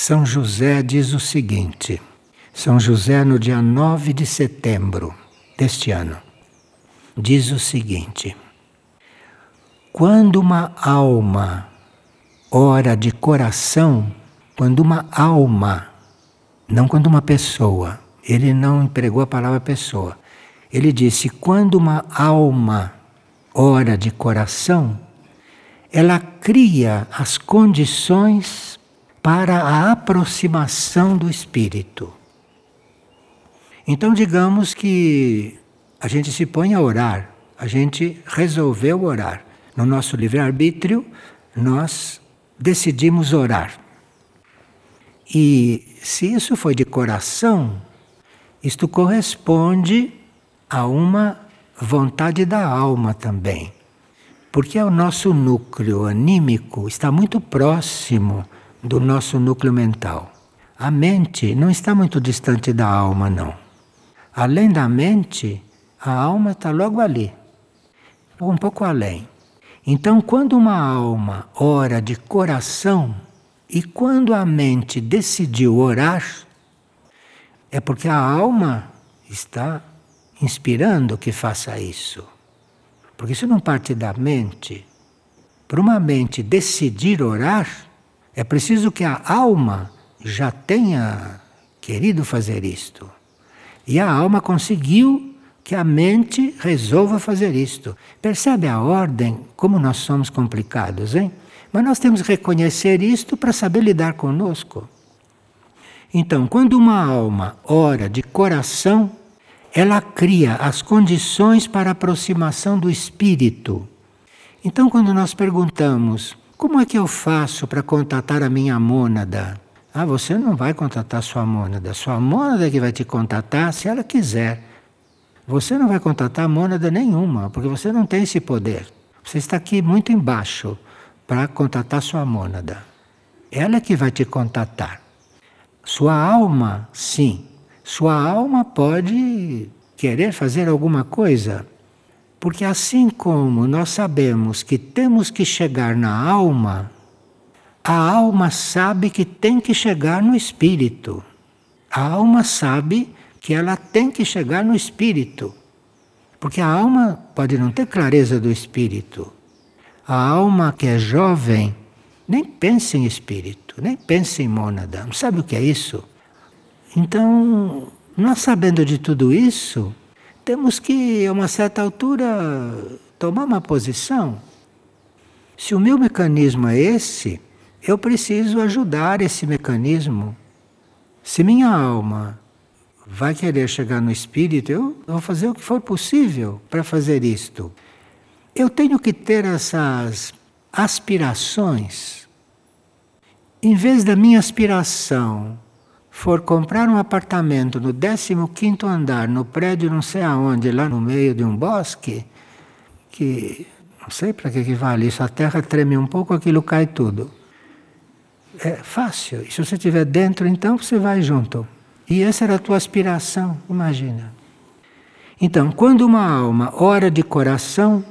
São José diz o seguinte: São José, no dia 9 de setembro deste ano, diz o seguinte: Quando uma alma ora de coração, quando uma alma, não quando uma pessoa, ele não empregou a palavra pessoa, ele disse: quando uma alma ora de coração, ela cria as condições para a aproximação do espírito. Então, digamos que a gente se põe a orar, a gente resolveu orar. No nosso livre-arbítrio, nós decidimos orar. E se isso foi de coração, isto corresponde a uma vontade da alma também. Porque o nosso núcleo anímico está muito próximo do nosso núcleo mental. A mente não está muito distante da alma, não. Além da mente, a alma está logo ali, um pouco além. Então, quando uma alma ora de coração e quando a mente decidiu orar, é porque a alma está inspirando que faça isso. Porque isso não parte da mente. Para uma mente decidir orar, é preciso que a alma já tenha querido fazer isto. E a alma conseguiu que a mente resolva fazer isto. Percebe a ordem, como nós somos complicados, hein? Mas nós temos que reconhecer isto para saber lidar conosco. Então, quando uma alma ora de coração, ela cria as condições para a aproximação do espírito. Então, quando nós perguntamos, como é que eu faço para contatar a minha mônada? Ah, você não vai contatar sua mônada. Sua mônada é que vai te contatar se ela quiser. Você não vai contatar mônada nenhuma, porque você não tem esse poder. Você está aqui muito embaixo para contatar sua mônada. Ela é que vai te contatar. Sua alma, sim, sua alma pode querer fazer alguma coisa. Porque assim como nós sabemos que temos que chegar na alma, a alma sabe que tem que chegar no espírito. A alma sabe que ela tem que chegar no espírito. Porque a alma pode não ter clareza do espírito. A alma que é jovem nem pensa em espírito, nem pensa em mônada. Não sabe o que é isso? Então, nós sabendo de tudo isso, temos que, a uma certa altura, tomar uma posição. Se o meu mecanismo é esse, eu preciso ajudar esse mecanismo. Se minha alma vai querer chegar no espírito, eu vou fazer o que for possível para fazer isto. Eu tenho que ter essas aspirações. Em vez da minha aspiração for comprar um apartamento no 15º andar, no prédio não sei aonde, lá no meio de um bosque, que não sei para que, vale isso, a terra treme um pouco, aquilo cai tudo. É fácil. E se você estiver dentro, então você vai junto. E essa era a tua aspiração, imagina. Então, quando uma alma ora de coração,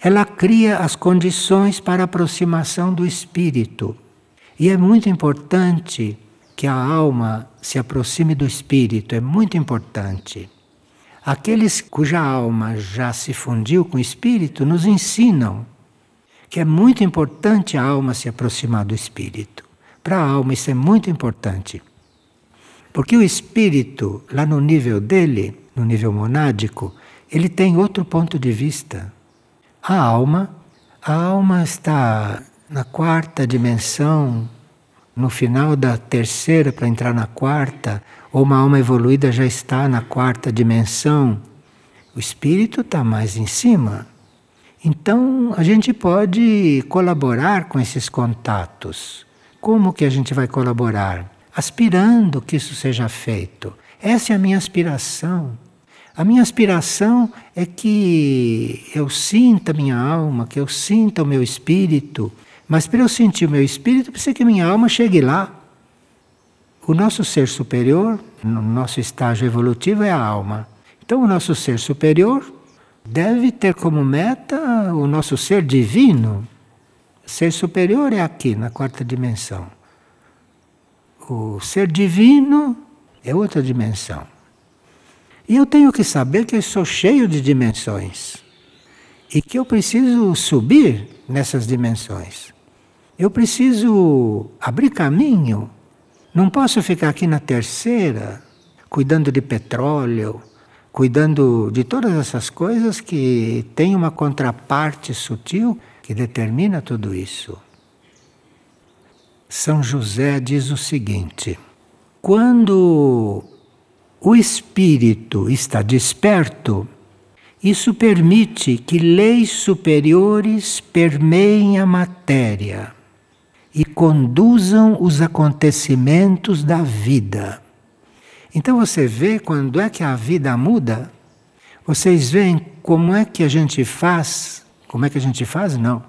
ela cria as condições para a aproximação do espírito. E é muito importante que a alma se aproxime do espírito é muito importante. Aqueles cuja alma já se fundiu com o espírito nos ensinam que é muito importante a alma se aproximar do espírito. Para a alma isso é muito importante. Porque o espírito, lá no nível dele, no nível monádico, ele tem outro ponto de vista. A alma, a alma está na quarta dimensão no final da terceira para entrar na quarta, ou uma alma evoluída já está na quarta dimensão, o espírito está mais em cima. Então a gente pode colaborar com esses contatos. Como que a gente vai colaborar? Aspirando que isso seja feito. Essa é a minha aspiração. A minha aspiração é que eu sinta minha alma, que eu sinta o meu espírito, mas para eu sentir o meu espírito, precisa que minha alma chegue lá. O nosso ser superior, no nosso estágio evolutivo, é a alma. Então, o nosso ser superior deve ter como meta o nosso ser divino. Ser superior é aqui, na quarta dimensão. o ser divino é outra dimensão. E eu tenho que saber que eu sou cheio de dimensões e que eu preciso subir nessas dimensões. Eu preciso abrir caminho. Não posso ficar aqui na terceira, cuidando de petróleo, cuidando de todas essas coisas que tem uma contraparte sutil que determina tudo isso. São José diz o seguinte: quando o espírito está desperto, isso permite que leis superiores permeiem a matéria e conduzam os acontecimentos da vida. Então você vê quando é que a vida muda, vocês veem como é que a gente faz, como é que a gente faz? Não.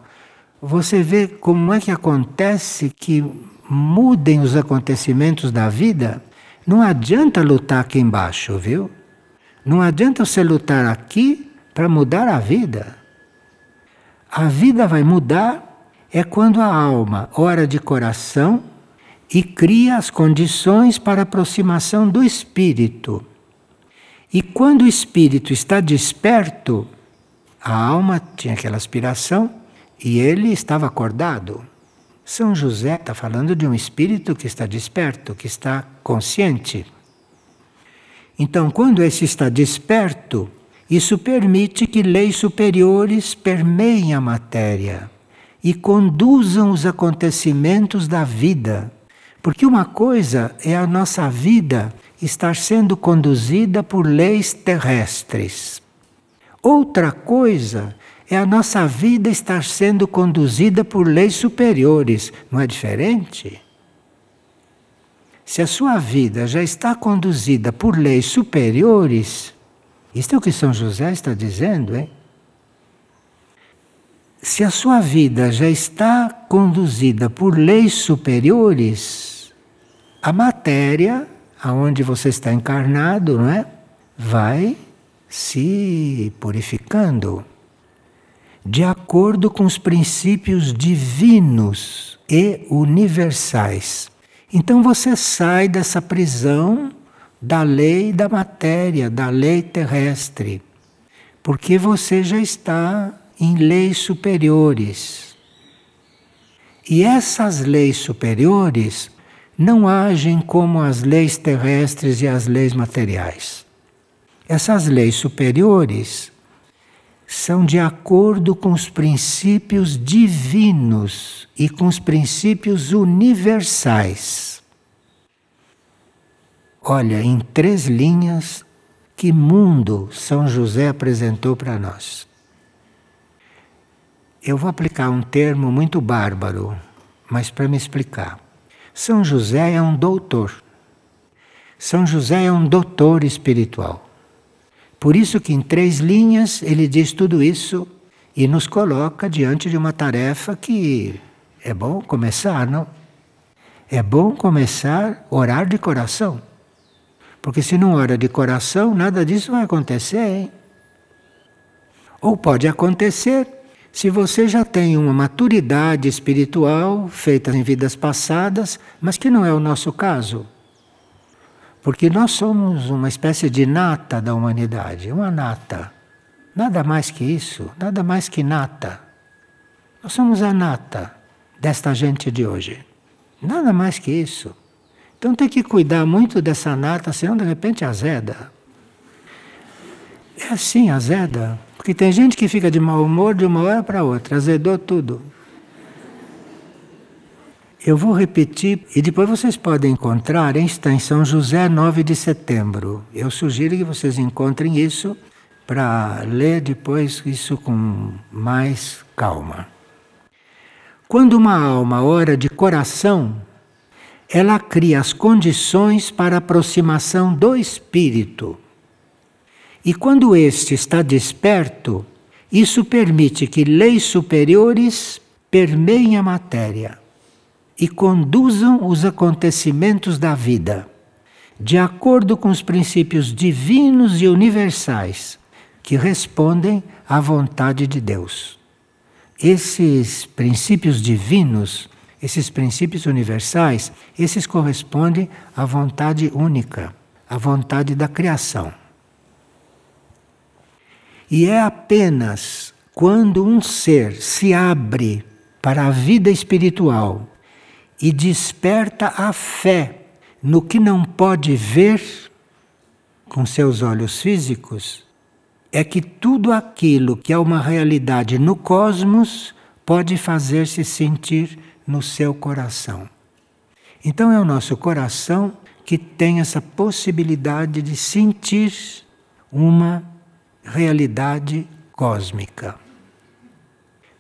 Você vê como é que acontece que mudem os acontecimentos da vida. Não adianta lutar aqui embaixo, viu? Não adianta você lutar aqui para mudar a vida. A vida vai mudar é quando a alma ora de coração e cria as condições para a aproximação do espírito. E quando o espírito está desperto, a alma tinha aquela aspiração e ele estava acordado. São José está falando de um espírito que está desperto, que está consciente. Então, quando esse está desperto, isso permite que leis superiores permeiem a matéria e conduzam os acontecimentos da vida. Porque uma coisa é a nossa vida estar sendo conduzida por leis terrestres. Outra coisa é a nossa vida estar sendo conduzida por leis superiores. Não é diferente? Se a sua vida já está conduzida por leis superiores, isto é o que São José está dizendo, hein? Se a sua vida já está conduzida por leis superiores, a matéria, aonde você está encarnado, não é? Vai se purificando de acordo com os princípios divinos e universais. Então você sai dessa prisão da lei da matéria, da lei terrestre, porque você já está em leis superiores. E essas leis superiores não agem como as leis terrestres e as leis materiais. Essas leis superiores são de acordo com os princípios divinos e com os princípios universais. Olha, em três linhas, que mundo São José apresentou para nós. Eu vou aplicar um termo muito bárbaro, mas para me explicar. São José é um doutor. São José é um doutor espiritual. Por isso que em três linhas ele diz tudo isso e nos coloca diante de uma tarefa que é bom começar, não? É bom começar a orar de coração. Porque se não ora de coração, nada disso vai acontecer, hein? Ou pode acontecer se você já tem uma maturidade espiritual feita em vidas passadas, mas que não é o nosso caso. Porque nós somos uma espécie de nata da humanidade, uma nata. Nada mais que isso, nada mais que nata. Nós somos a nata desta gente de hoje. Nada mais que isso. Então tem que cuidar muito dessa nata, senão de repente azeda. É assim, azeda. Porque tem gente que fica de mau humor de uma hora para outra, azedou tudo. Eu vou repetir e depois vocês podem encontrar, está em São José, 9 de setembro. Eu sugiro que vocês encontrem isso para ler depois isso com mais calma. Quando uma alma ora de coração, ela cria as condições para a aproximação do espírito. E quando este está desperto, isso permite que leis superiores permeiem a matéria e conduzam os acontecimentos da vida, de acordo com os princípios divinos e universais que respondem à vontade de Deus. Esses princípios divinos esses princípios universais, esses correspondem à vontade única, à vontade da criação. E é apenas quando um ser se abre para a vida espiritual e desperta a fé no que não pode ver com seus olhos físicos, é que tudo aquilo que é uma realidade no cosmos pode fazer-se sentir no seu coração. Então é o nosso coração que tem essa possibilidade de sentir uma realidade cósmica.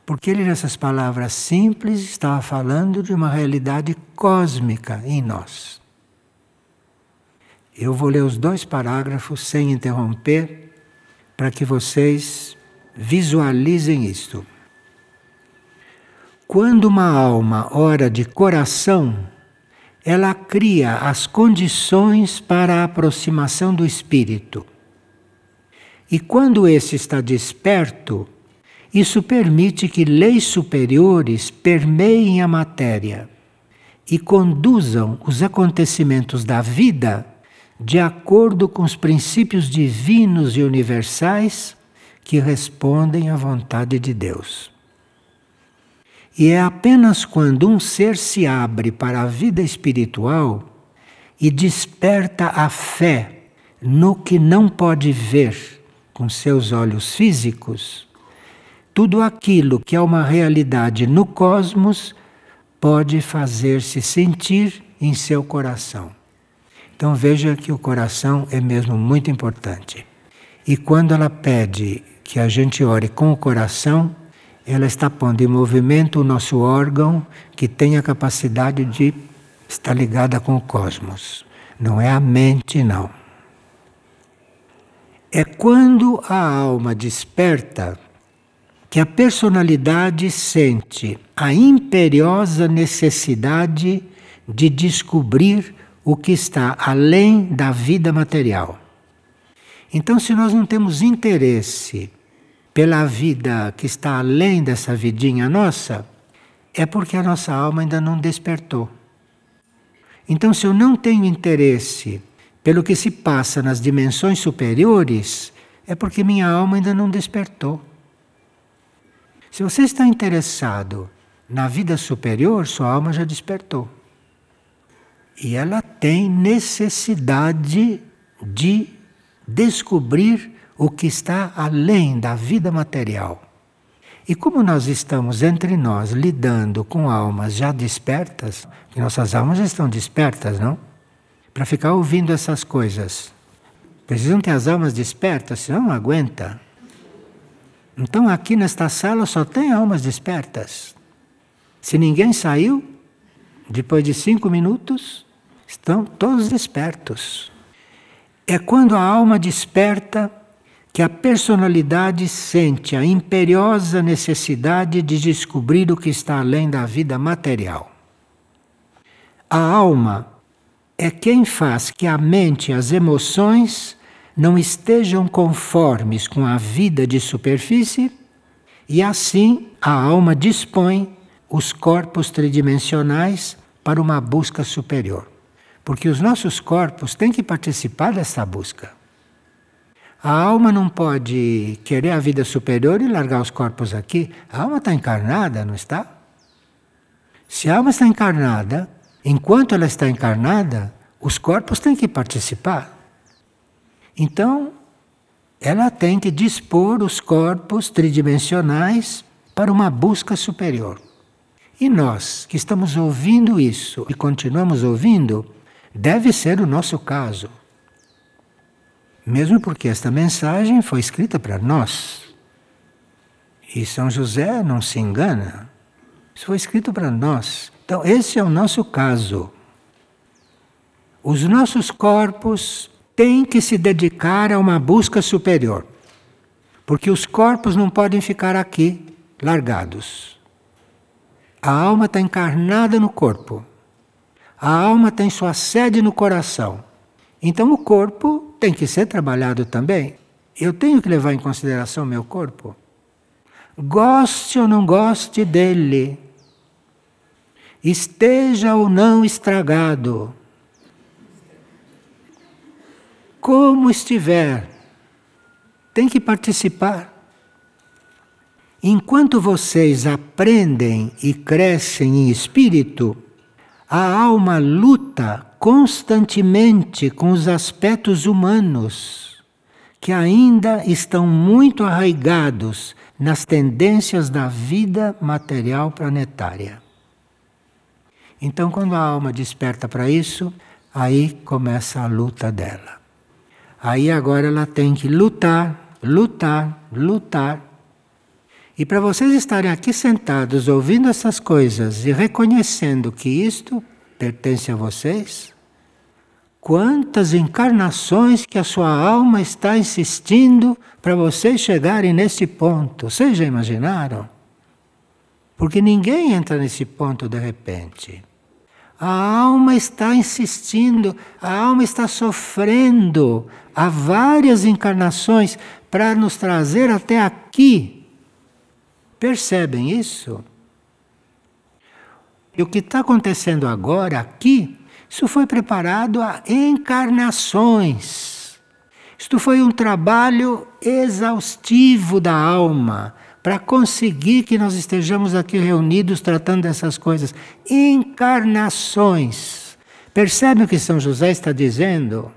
Porque ele, nessas palavras simples, estava falando de uma realidade cósmica em nós. Eu vou ler os dois parágrafos sem interromper, para que vocês visualizem isto. Quando uma alma ora de coração, ela cria as condições para a aproximação do espírito. E quando esse está desperto, isso permite que leis superiores permeiem a matéria e conduzam os acontecimentos da vida de acordo com os princípios divinos e universais que respondem à vontade de Deus. E é apenas quando um ser se abre para a vida espiritual e desperta a fé no que não pode ver com seus olhos físicos, tudo aquilo que é uma realidade no cosmos pode fazer-se sentir em seu coração. Então veja que o coração é mesmo muito importante. E quando ela pede que a gente ore com o coração, ela está pondo em movimento o nosso órgão que tem a capacidade de estar ligada com o cosmos. Não é a mente, não. É quando a alma desperta que a personalidade sente a imperiosa necessidade de descobrir o que está além da vida material. Então, se nós não temos interesse pela vida que está além dessa vidinha nossa, é porque a nossa alma ainda não despertou. Então, se eu não tenho interesse pelo que se passa nas dimensões superiores, é porque minha alma ainda não despertou. Se você está interessado na vida superior, sua alma já despertou. E ela tem necessidade de descobrir o que está além da vida material. E como nós estamos entre nós lidando com almas já despertas, que nossas almas já estão despertas, não? Para ficar ouvindo essas coisas. Precisam ter as almas despertas, senão não aguenta. Então aqui nesta sala só tem almas despertas. Se ninguém saiu, depois de cinco minutos, Estão todos despertos. É quando a alma desperta que a personalidade sente a imperiosa necessidade de descobrir o que está além da vida material. A alma é quem faz que a mente e as emoções não estejam conformes com a vida de superfície e assim a alma dispõe os corpos tridimensionais para uma busca superior. Porque os nossos corpos têm que participar dessa busca. A alma não pode querer a vida superior e largar os corpos aqui. A alma está encarnada, não está? Se a alma está encarnada, enquanto ela está encarnada, os corpos têm que participar. Então, ela tem que dispor os corpos tridimensionais para uma busca superior. E nós que estamos ouvindo isso e continuamos ouvindo, Deve ser o nosso caso. Mesmo porque esta mensagem foi escrita para nós. E São José não se engana. Isso foi escrito para nós. Então, esse é o nosso caso. Os nossos corpos têm que se dedicar a uma busca superior. Porque os corpos não podem ficar aqui largados. A alma está encarnada no corpo. A alma tem sua sede no coração. Então o corpo tem que ser trabalhado também. Eu tenho que levar em consideração meu corpo. Goste ou não goste dele. Esteja ou não estragado, como estiver, tem que participar. Enquanto vocês aprendem e crescem em espírito, a alma luta constantemente com os aspectos humanos, que ainda estão muito arraigados nas tendências da vida material planetária. Então, quando a alma desperta para isso, aí começa a luta dela. Aí agora ela tem que lutar, lutar, lutar. E para vocês estarem aqui sentados ouvindo essas coisas e reconhecendo que isto pertence a vocês, quantas encarnações que a sua alma está insistindo para vocês chegarem nesse ponto. Vocês já imaginaram? Porque ninguém entra nesse ponto de repente. A alma está insistindo, a alma está sofrendo há várias encarnações para nos trazer até aqui. Percebem isso? E o que está acontecendo agora aqui, isso foi preparado a encarnações. Isto foi um trabalho exaustivo da alma para conseguir que nós estejamos aqui reunidos tratando dessas coisas. Encarnações. Percebe o que São José está dizendo?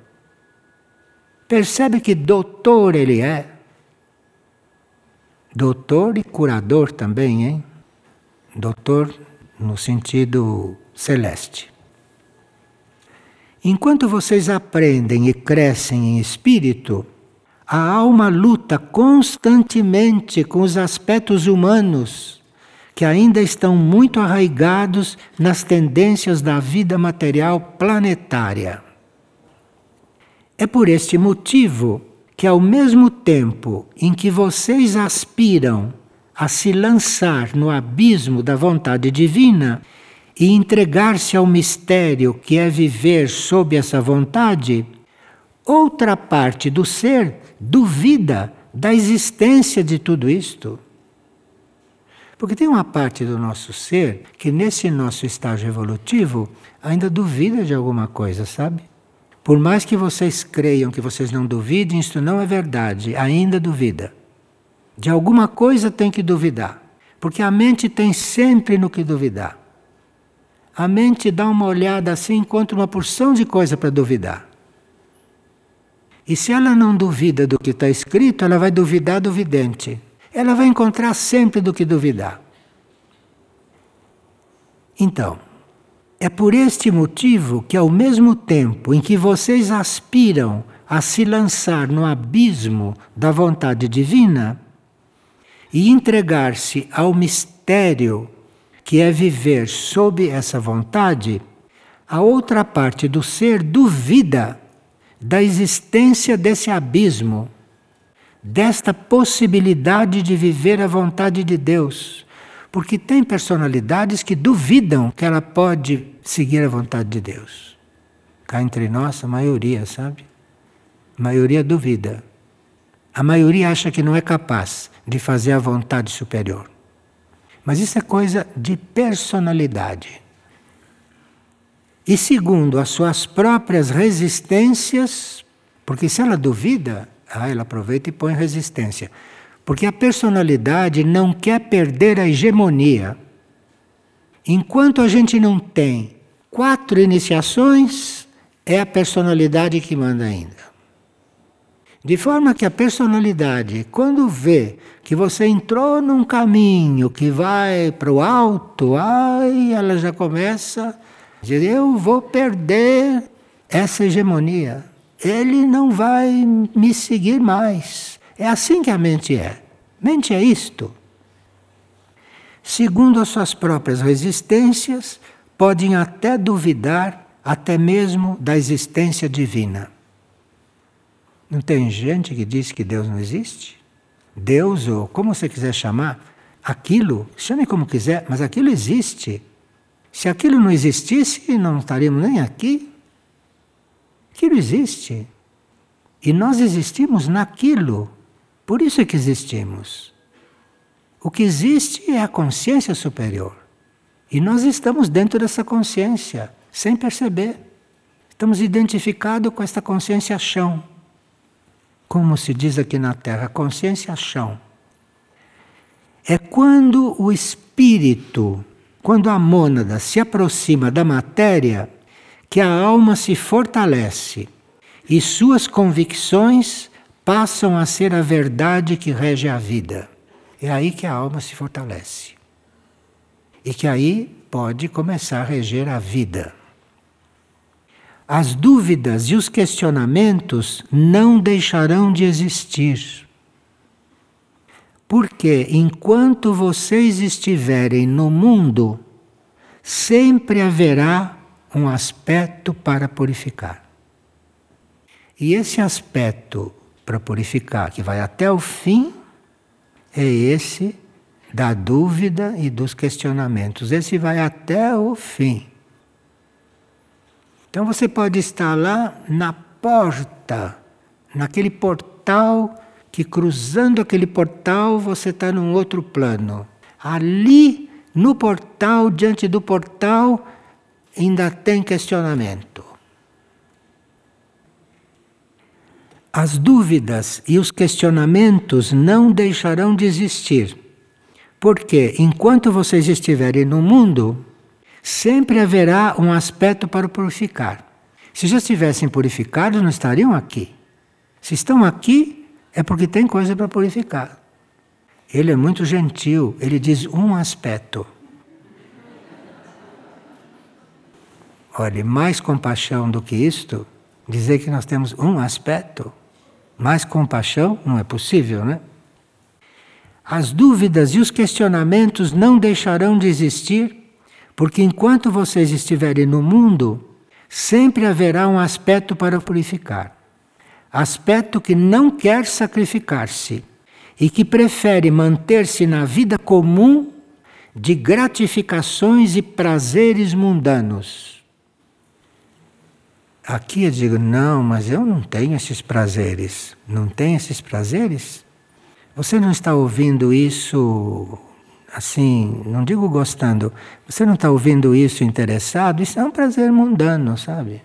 Percebe que doutor ele é? Doutor e curador também, hein? Doutor no sentido celeste. Enquanto vocês aprendem e crescem em espírito, a alma luta constantemente com os aspectos humanos que ainda estão muito arraigados nas tendências da vida material planetária. É por este motivo que, ao mesmo tempo em que vocês aspiram a se lançar no abismo da vontade divina e entregar-se ao mistério que é viver sob essa vontade, outra parte do ser duvida da existência de tudo isto. Porque tem uma parte do nosso ser que, nesse nosso estágio evolutivo, ainda duvida de alguma coisa, sabe? Por mais que vocês creiam que vocês não duvidem, isso não é verdade, ainda duvida. De alguma coisa tem que duvidar, porque a mente tem sempre no que duvidar. A mente dá uma olhada assim, encontra uma porção de coisa para duvidar. E se ela não duvida do que está escrito, ela vai duvidar do vidente. Ela vai encontrar sempre do que duvidar. Então, é por este motivo que, ao mesmo tempo em que vocês aspiram a se lançar no abismo da vontade divina, e entregar-se ao mistério que é viver sob essa vontade, a outra parte do ser duvida da existência desse abismo, desta possibilidade de viver a vontade de Deus. Porque tem personalidades que duvidam que ela pode seguir a vontade de Deus. Cá entre nós, a maioria, sabe? A maioria duvida. A maioria acha que não é capaz de fazer a vontade superior. Mas isso é coisa de personalidade. E segundo as suas próprias resistências, porque se ela duvida, ah, ela aproveita e põe resistência. Porque a personalidade não quer perder a hegemonia. Enquanto a gente não tem quatro iniciações, é a personalidade que manda ainda. De forma que a personalidade, quando vê que você entrou num caminho que vai para o alto, ai, ela já começa eu vou perder essa hegemonia. Ele não vai me seguir mais. É assim que a mente é. Mente é isto. Segundo as suas próprias resistências, podem até duvidar até mesmo da existência divina. Não tem gente que diz que Deus não existe? Deus, ou como você quiser chamar, aquilo, chame como quiser, mas aquilo existe. Se aquilo não existisse, não estaríamos nem aqui. Aquilo existe. E nós existimos naquilo. Por isso é que existimos. O que existe é a consciência superior. E nós estamos dentro dessa consciência, sem perceber. Estamos identificados com esta consciência chão. Como se diz aqui na Terra, consciência chão. É quando o espírito, quando a mônada se aproxima da matéria, que a alma se fortalece e suas convicções passam a ser a verdade que rege a vida. É aí que a alma se fortalece. E que aí pode começar a reger a vida. As dúvidas e os questionamentos não deixarão de existir. Porque enquanto vocês estiverem no mundo, sempre haverá um aspecto para purificar. E esse aspecto para purificar, que vai até o fim, é esse da dúvida e dos questionamentos. Esse vai até o fim. Então você pode estar lá na porta, naquele portal, que cruzando aquele portal você está num outro plano. Ali, no portal, diante do portal, ainda tem questionamento. As dúvidas e os questionamentos não deixarão de existir, porque enquanto vocês estiverem no mundo, sempre haverá um aspecto para purificar. Se já estivessem purificados, não estariam aqui. Se estão aqui, é porque tem coisa para purificar. Ele é muito gentil, ele diz um aspecto. Olhe, mais compaixão do que isto, dizer que nós temos um aspecto. Mais compaixão não é possível, né? As dúvidas e os questionamentos não deixarão de existir, porque enquanto vocês estiverem no mundo, sempre haverá um aspecto para purificar. Aspecto que não quer sacrificar-se e que prefere manter-se na vida comum de gratificações e prazeres mundanos. Aqui eu digo, não, mas eu não tenho esses prazeres. Não tem esses prazeres? Você não está ouvindo isso assim, não digo gostando, você não está ouvindo isso interessado? Isso é um prazer mundano, sabe?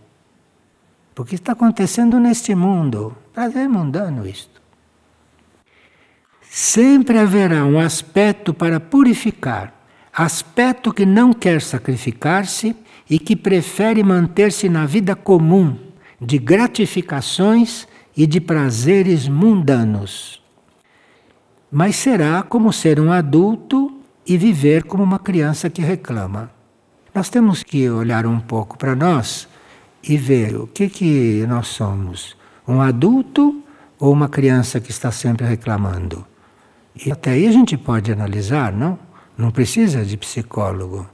Porque está acontecendo neste mundo. Prazer mundano isto. Sempre haverá um aspecto para purificar, aspecto que não quer sacrificar-se e que prefere manter-se na vida comum de gratificações e de prazeres mundanos. Mas será como ser um adulto e viver como uma criança que reclama. Nós temos que olhar um pouco para nós e ver o que, que nós somos: um adulto ou uma criança que está sempre reclamando. E até aí a gente pode analisar, não? Não precisa de psicólogo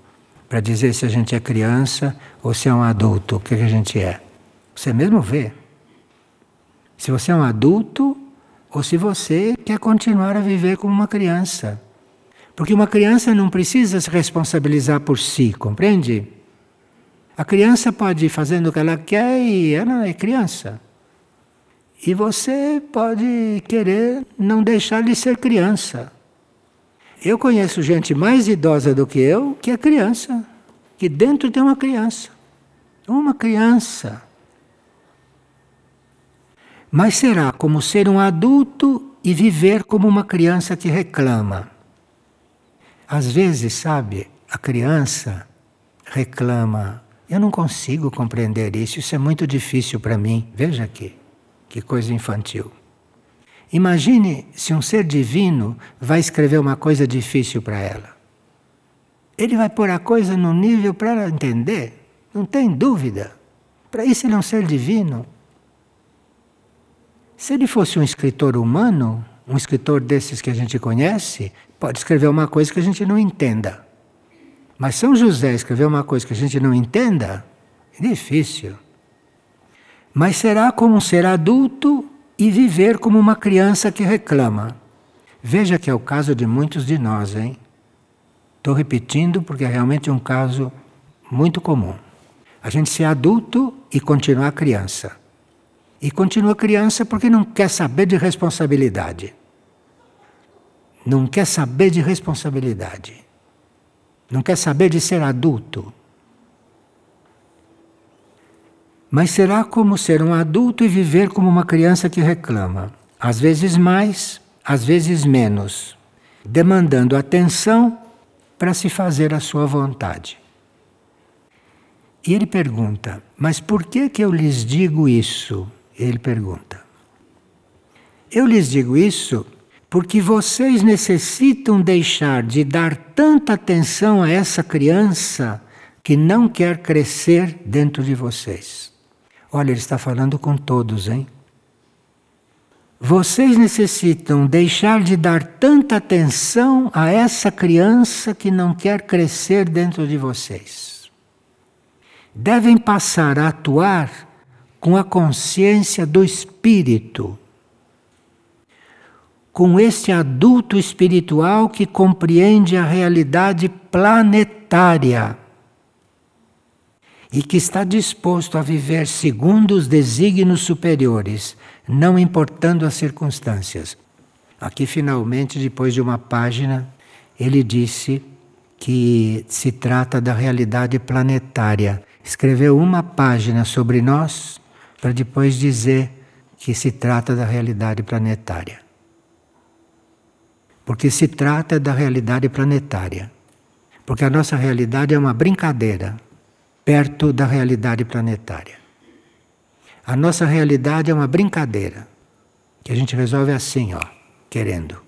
para dizer se a gente é criança ou se é um adulto, o que, a gente é. Você mesmo vê. Se você é um adulto ou se você quer continuar a viver como uma criança. Porque uma criança não precisa se responsabilizar por si, compreende? A criança pode ir fazendo o que ela quer e ela é criança. E você pode querer não deixar de ser criança. Eu conheço gente mais idosa do que eu que é criança, que dentro tem uma criança. Uma criança. Mas será como ser um adulto e viver como uma criança que reclama. Às vezes, sabe, a criança reclama. Eu não consigo compreender isso, isso é muito difícil para mim. Veja aqui, que coisa infantil. Imagine se um ser divino vai escrever uma coisa difícil para ela. Ele vai pôr a coisa no nível para ela entender, não tem dúvida. Para isso ele é um ser divino. Se ele fosse um escritor humano, um escritor desses que a gente conhece, pode escrever uma coisa que a gente não entenda. Mas São José escrever uma coisa que a gente não entenda, é difícil. Mas será como ser adulto e viver como uma criança que reclama. Veja que é o caso de muitos de nós, hein? Estou repetindo porque é realmente um caso muito comum. A gente ser adulto e continuar criança. E continua criança porque não quer saber de responsabilidade. Não quer saber de responsabilidade. Não quer saber de ser adulto. Mas será como ser um adulto e viver como uma criança que reclama, às vezes mais, às vezes menos, demandando atenção para se fazer a sua vontade. E ele pergunta: Mas por que que eu lhes digo isso? Ele pergunta. Eu lhes digo isso porque vocês necessitam deixar de dar tanta atenção a essa criança que não quer crescer dentro de vocês. Olha, ele está falando com todos, hein? Vocês necessitam deixar de dar tanta atenção a essa criança que não quer crescer dentro de vocês. Devem passar a atuar com a consciência do espírito com este adulto espiritual que compreende a realidade planetária e que está disposto a viver segundo os desígnios superiores, não importando as circunstâncias. Aqui, finalmente, depois de uma página, ele disse que se trata da realidade planetária. Escreveu uma página sobre nós para depois dizer que se trata da realidade planetária porque se trata da realidade planetária. Porque a nossa realidade é uma brincadeira perto da realidade planetária. A nossa realidade é uma brincadeira que a gente resolve assim, ó, querendo.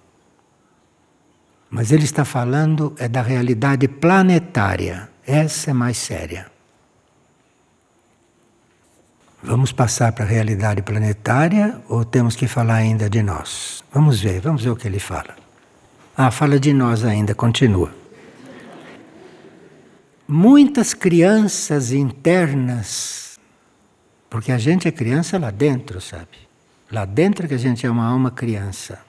Mas ele está falando é da realidade planetária. Essa é mais séria. Vamos passar para a realidade planetária ou temos que falar ainda de nós? Vamos ver, vamos ver o que ele fala. Ah, fala de nós ainda, continua. Muitas crianças internas, porque a gente é criança lá dentro, sabe? Lá dentro que a gente é uma alma criança.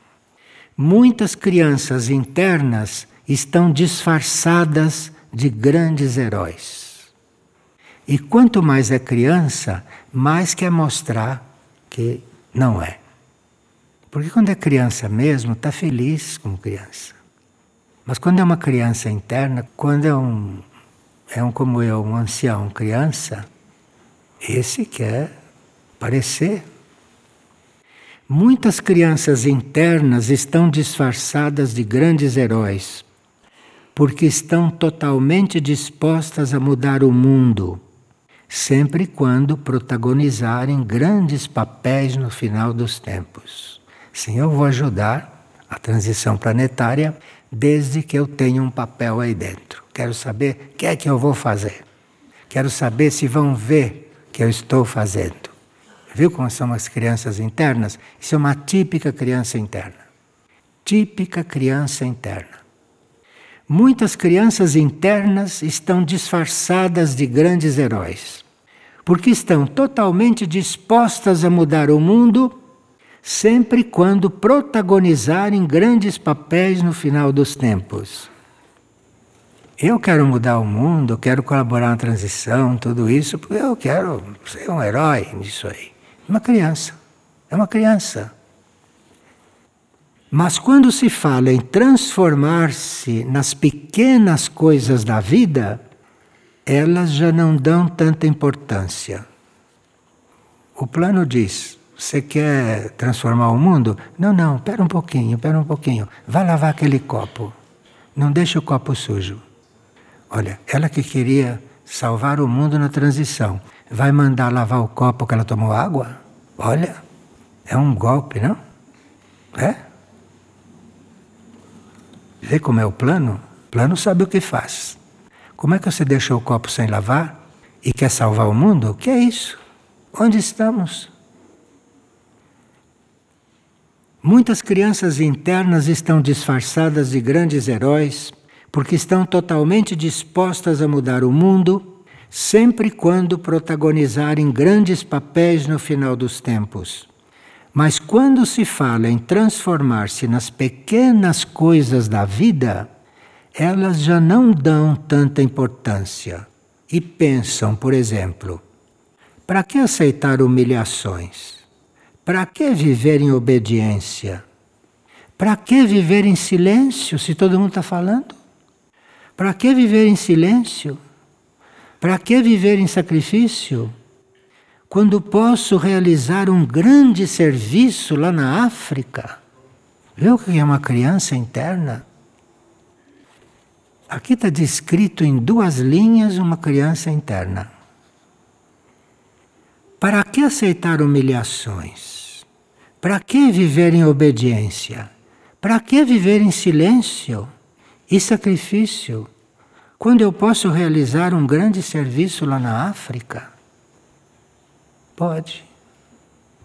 Muitas crianças internas estão disfarçadas de grandes heróis. E quanto mais é criança, mais quer mostrar que não é. Porque quando é criança mesmo, está feliz como criança. Mas quando é uma criança interna, quando é um, é um como eu, um ancião, criança, esse quer parecer. Muitas crianças internas estão disfarçadas de grandes heróis, porque estão totalmente dispostas a mudar o mundo, sempre quando protagonizarem grandes papéis no final dos tempos. Sim, eu vou ajudar a transição planetária desde que eu tenha um papel aí dentro. Quero saber o que é que eu vou fazer. Quero saber se vão ver que eu estou fazendo. Viu como são as crianças internas? Isso é uma típica criança interna. Típica criança interna. Muitas crianças internas estão disfarçadas de grandes heróis, porque estão totalmente dispostas a mudar o mundo sempre quando protagonizarem grandes papéis no final dos tempos. Eu quero mudar o mundo, quero colaborar na transição, tudo isso, porque eu quero ser um herói nisso aí. Uma criança, é uma criança. Mas quando se fala em transformar-se nas pequenas coisas da vida, elas já não dão tanta importância. O plano diz: você quer transformar o mundo? Não, não, espera um pouquinho, espera um pouquinho. Vai lavar aquele copo. Não deixe o copo sujo. Olha, ela que queria salvar o mundo na transição, vai mandar lavar o copo que ela tomou água? Olha, é um golpe, não? É? Vê como é o plano? O plano sabe o que faz. Como é que você deixou o copo sem lavar e quer salvar o mundo? O que é isso? Onde estamos? Muitas crianças internas estão disfarçadas de grandes heróis porque estão totalmente dispostas a mudar o mundo, sempre quando protagonizarem grandes papéis no final dos tempos. Mas quando se fala em transformar-se nas pequenas coisas da vida, elas já não dão tanta importância e pensam, por exemplo, para que aceitar humilhações? Para que viver em obediência? Para que viver em silêncio se todo mundo está falando? Para que viver em silêncio? Para que viver em sacrifício? Quando posso realizar um grande serviço lá na África? Viu o que é uma criança interna? Aqui está descrito em duas linhas uma criança interna. Para que aceitar humilhações? Para que viver em obediência? Para que viver em silêncio e sacrifício? Quando eu posso realizar um grande serviço lá na África? Pode.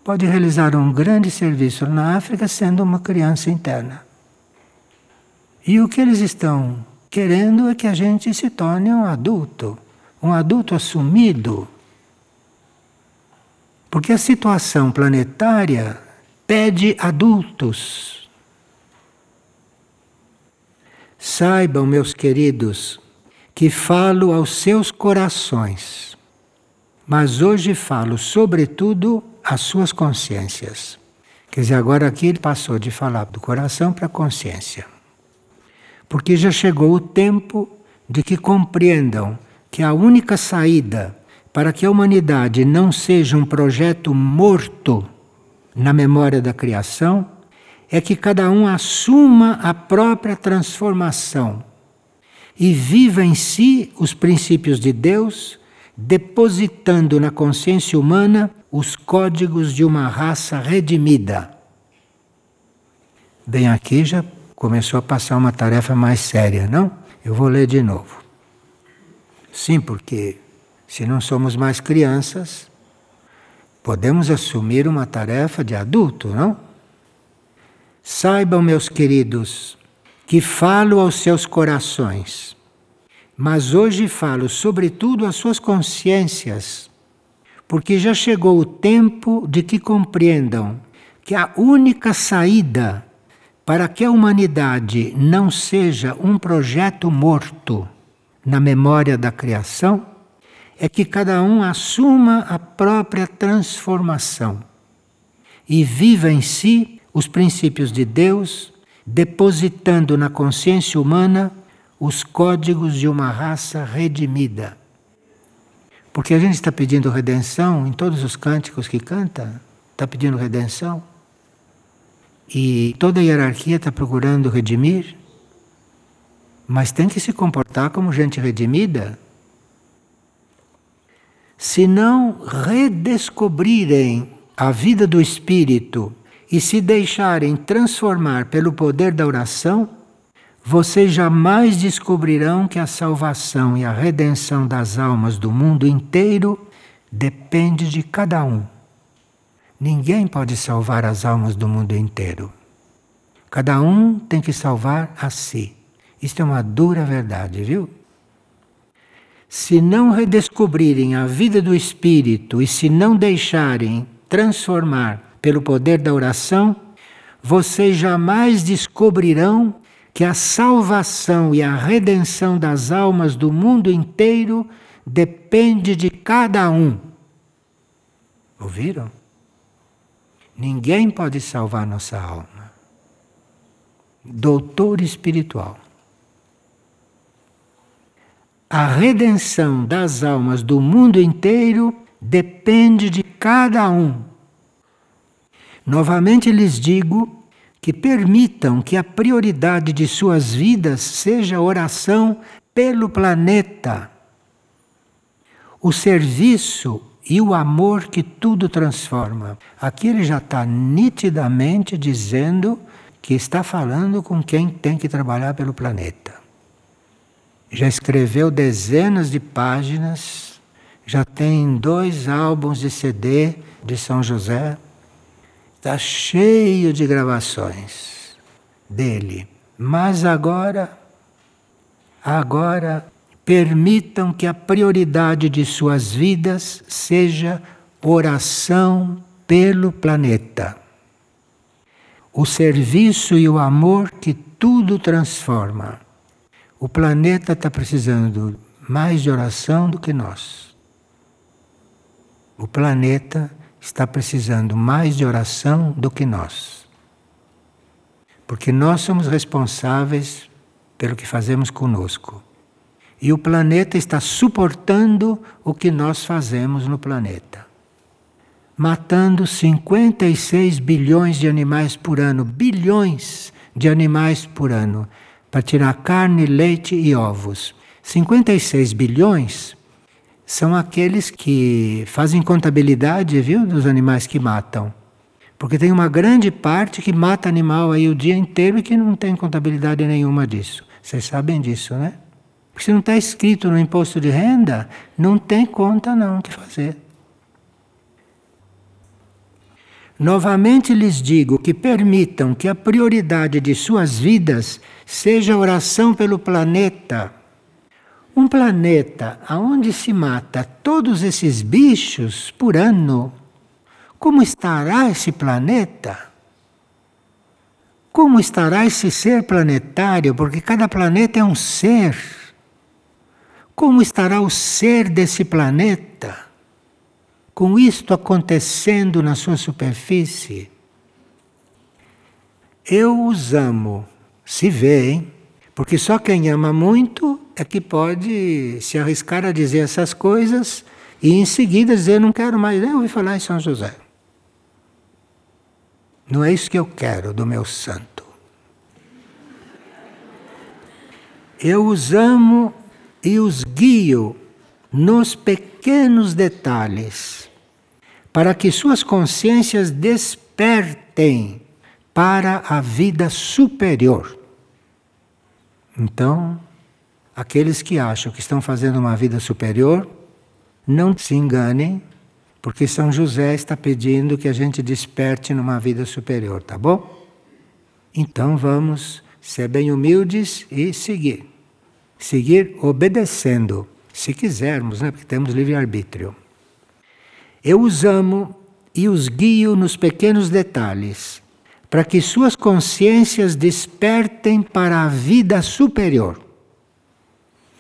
Pode realizar um grande serviço na África sendo uma criança interna. E o que eles estão querendo é que a gente se torne um adulto, um adulto assumido. Porque a situação planetária pede adultos. Saibam, meus queridos, que falo aos seus corações, mas hoje falo, sobretudo, às suas consciências. Quer dizer, agora aqui ele passou de falar do coração para a consciência. Porque já chegou o tempo de que compreendam que a única saída para que a humanidade não seja um projeto morto na memória da criação é que cada um assuma a própria transformação e viva em si os princípios de Deus, depositando na consciência humana os códigos de uma raça redimida. Bem, aqui já começou a passar uma tarefa mais séria, não? Eu vou ler de novo. Sim, porque se não somos mais crianças, podemos assumir uma tarefa de adulto, não? Saibam, meus queridos, que falo aos seus corações, mas hoje falo sobretudo às suas consciências, porque já chegou o tempo de que compreendam que a única saída para que a humanidade não seja um projeto morto na memória da criação é que cada um assuma a própria transformação e viva em si os princípios de Deus depositando na consciência humana os códigos de uma raça redimida. Porque a gente está pedindo redenção em todos os cânticos que canta, está pedindo redenção. E toda a hierarquia está procurando redimir, mas tem que se comportar como gente redimida. Se não redescobrirem a vida do espírito e se deixarem transformar pelo poder da oração, vocês jamais descobrirão que a salvação e a redenção das almas do mundo inteiro depende de cada um. Ninguém pode salvar as almas do mundo inteiro. Cada um tem que salvar a si. Isto é uma dura verdade, viu? Se não redescobrirem a vida do espírito e se não deixarem transformar pelo poder da oração, vocês jamais descobrirão que a salvação e a redenção das almas do mundo inteiro depende de cada um. Ouviram? Ninguém pode salvar nossa alma. Doutor espiritual. A redenção das almas do mundo inteiro depende de cada um. Novamente lhes digo que permitam que a prioridade de suas vidas seja a oração pelo planeta. O serviço e o amor que tudo transforma. Aqui ele já está nitidamente dizendo que está falando com quem tem que trabalhar pelo planeta. Já escreveu dezenas de páginas, já tem dois álbuns de CD de São José Está cheio de gravações dele. Mas agora, agora, permitam que a prioridade de suas vidas seja oração pelo planeta. O serviço e o amor que tudo transforma. O planeta está precisando mais de oração do que nós. O planeta está precisando mais de oração do que nós. Porque nós somos responsáveis pelo que fazemos conosco. E o planeta está suportando o que nós fazemos no planeta. Matando 56 bilhões de animais por ano, bilhões de animais por ano, para tirar carne, leite e ovos. 56 bilhões são aqueles que fazem contabilidade, viu, dos animais que matam. Porque tem uma grande parte que mata animal aí o dia inteiro e que não tem contabilidade nenhuma disso. Vocês sabem disso, né? Porque se não está escrito no imposto de renda, não tem conta não que fazer. Novamente lhes digo que permitam que a prioridade de suas vidas seja a oração pelo planeta. Um planeta onde se mata todos esses bichos por ano como estará esse planeta? Como estará esse ser planetário? Porque cada planeta é um ser. Como estará o ser desse planeta? Com isto acontecendo na sua superfície? Eu os amo, se vê, hein? Porque só quem ama muito é que pode se arriscar a dizer essas coisas e em seguida dizer: Não quero mais nem ouvir falar em São José. Não é isso que eu quero do meu santo. Eu os amo e os guio nos pequenos detalhes, para que suas consciências despertem para a vida superior. Então, aqueles que acham que estão fazendo uma vida superior, não se enganem, porque São José está pedindo que a gente desperte numa vida superior, tá bom? Então vamos ser bem humildes e seguir. Seguir obedecendo, se quisermos, né? porque temos livre-arbítrio. Eu os amo e os guio nos pequenos detalhes, para que suas consciências despertem para a vida superior.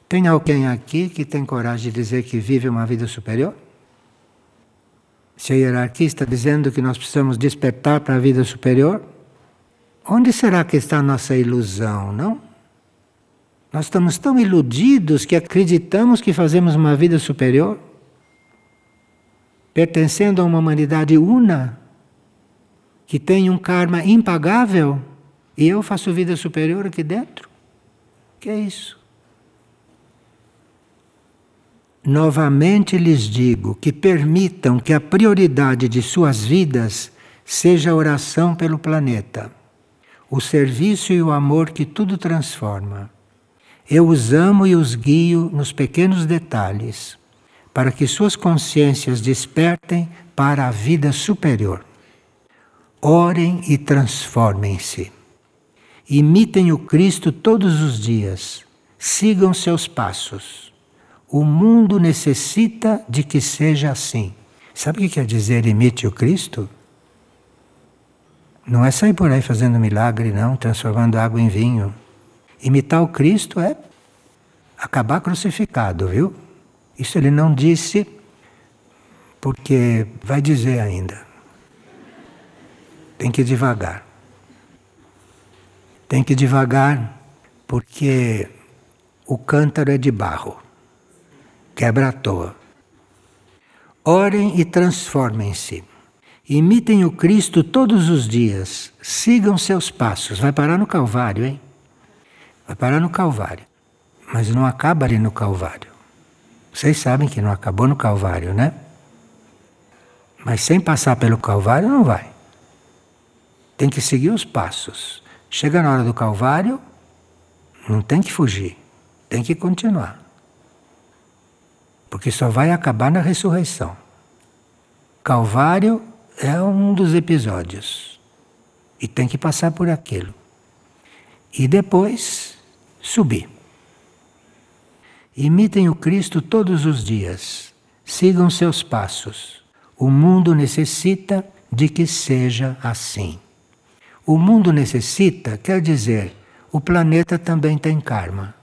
Tem alguém aqui que tem coragem de dizer que vive uma vida superior? Se a hierarquia está dizendo que nós precisamos despertar para a vida superior, onde será que está a nossa ilusão, não? Nós estamos tão iludidos que acreditamos que fazemos uma vida superior, pertencendo a uma humanidade una, que tem um karma impagável, e eu faço vida superior aqui dentro? Que é isso? Novamente lhes digo que permitam que a prioridade de suas vidas seja a oração pelo planeta, o serviço e o amor que tudo transforma. Eu os amo e os guio nos pequenos detalhes, para que suas consciências despertem para a vida superior. Orem e transformem-se. Imitem o Cristo todos os dias. Sigam seus passos. O mundo necessita de que seja assim. Sabe o que quer dizer imite o Cristo? Não é sair por aí fazendo milagre, não, transformando água em vinho. Imitar o Cristo é acabar crucificado, viu? Isso ele não disse porque vai dizer ainda. Tem que ir devagar. Tem que ir devagar porque o cântaro é de barro quebra à toa. Orem e transformem-se. Imitem o Cristo todos os dias. Sigam seus passos. Vai parar no Calvário, hein? Vai parar no Calvário. Mas não acaba ali no Calvário. Vocês sabem que não acabou no Calvário, né? Mas sem passar pelo Calvário não vai. Tem que seguir os passos. Chega na hora do Calvário, não tem que fugir, tem que continuar porque só vai acabar na ressurreição. Calvário é um dos episódios e tem que passar por aquilo. E depois subir. Imitem o Cristo todos os dias, sigam seus passos. O mundo necessita de que seja assim. O mundo necessita quer dizer, o planeta também tem karma.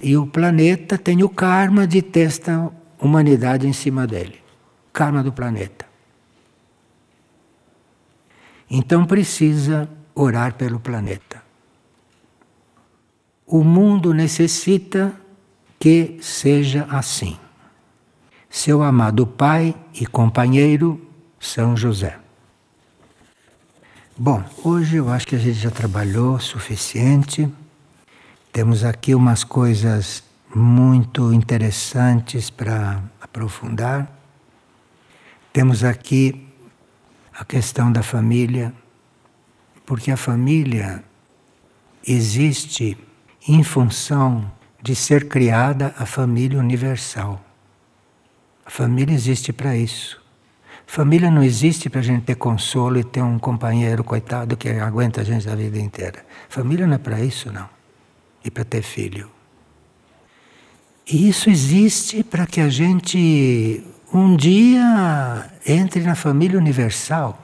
E o planeta tem o karma de ter esta humanidade em cima dele karma do planeta. Então precisa orar pelo planeta. O mundo necessita que seja assim. Seu amado pai e companheiro, São José. Bom, hoje eu acho que a gente já trabalhou suficiente. Temos aqui umas coisas muito interessantes para aprofundar. Temos aqui a questão da família, porque a família existe em função de ser criada a família universal. A família existe para isso. Família não existe para a gente ter consolo e ter um companheiro coitado que aguenta a gente a vida inteira. Família não é para isso, não. E para ter filho. E isso existe para que a gente um dia entre na família universal.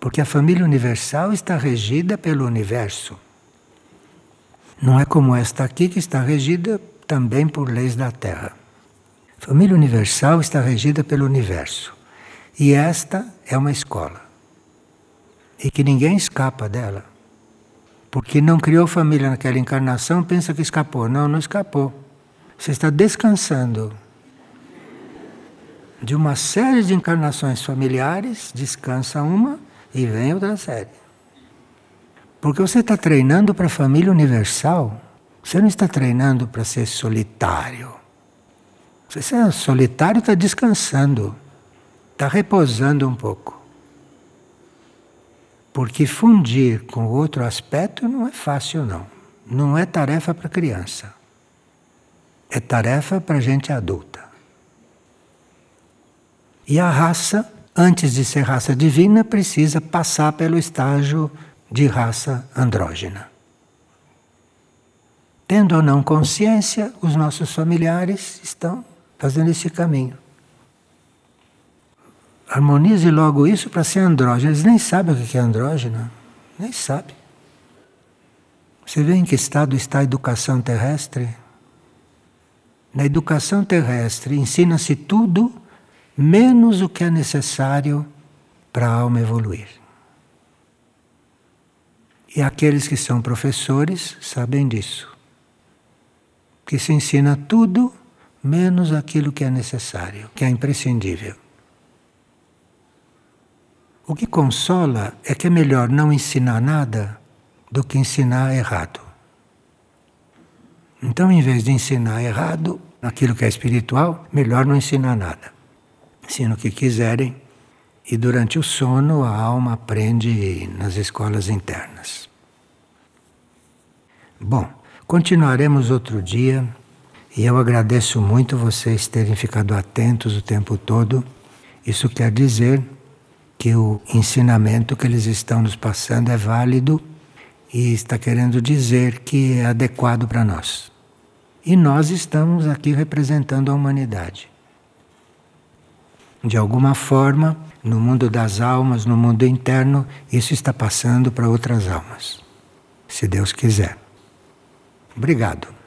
Porque a família universal está regida pelo universo. Não é como esta aqui que está regida também por leis da Terra. Família universal está regida pelo universo. E esta é uma escola. E que ninguém escapa dela. Porque não criou família naquela encarnação, pensa que escapou. Não, não escapou. Você está descansando de uma série de encarnações familiares, descansa uma e vem outra série. Porque você está treinando para a família universal, você não está treinando para ser solitário. Você é solitário, está descansando, está repousando um pouco. Porque fundir com outro aspecto não é fácil, não. Não é tarefa para criança. É tarefa para gente adulta. E a raça, antes de ser raça divina, precisa passar pelo estágio de raça andrógena. Tendo ou não consciência, os nossos familiares estão fazendo esse caminho. Harmonize logo isso para ser andrógeno. Eles nem sabem o que é andrógeno, nem sabem. Você vê em que estado está a educação terrestre? Na educação terrestre ensina-se tudo menos o que é necessário para a alma evoluir. E aqueles que são professores sabem disso. Que se ensina tudo menos aquilo que é necessário, que é imprescindível. O que consola é que é melhor não ensinar nada do que ensinar errado. Então, em vez de ensinar errado, aquilo que é espiritual, melhor não ensinar nada ensina o que quiserem, e durante o sono a alma aprende nas escolas internas. Bom, continuaremos outro dia e eu agradeço muito vocês terem ficado atentos o tempo todo. Isso quer dizer que o ensinamento que eles estão nos passando é válido e está querendo dizer que é adequado para nós. E nós estamos aqui representando a humanidade de alguma forma, no mundo das almas, no mundo interno, isso está passando para outras almas. Se Deus quiser. Obrigado.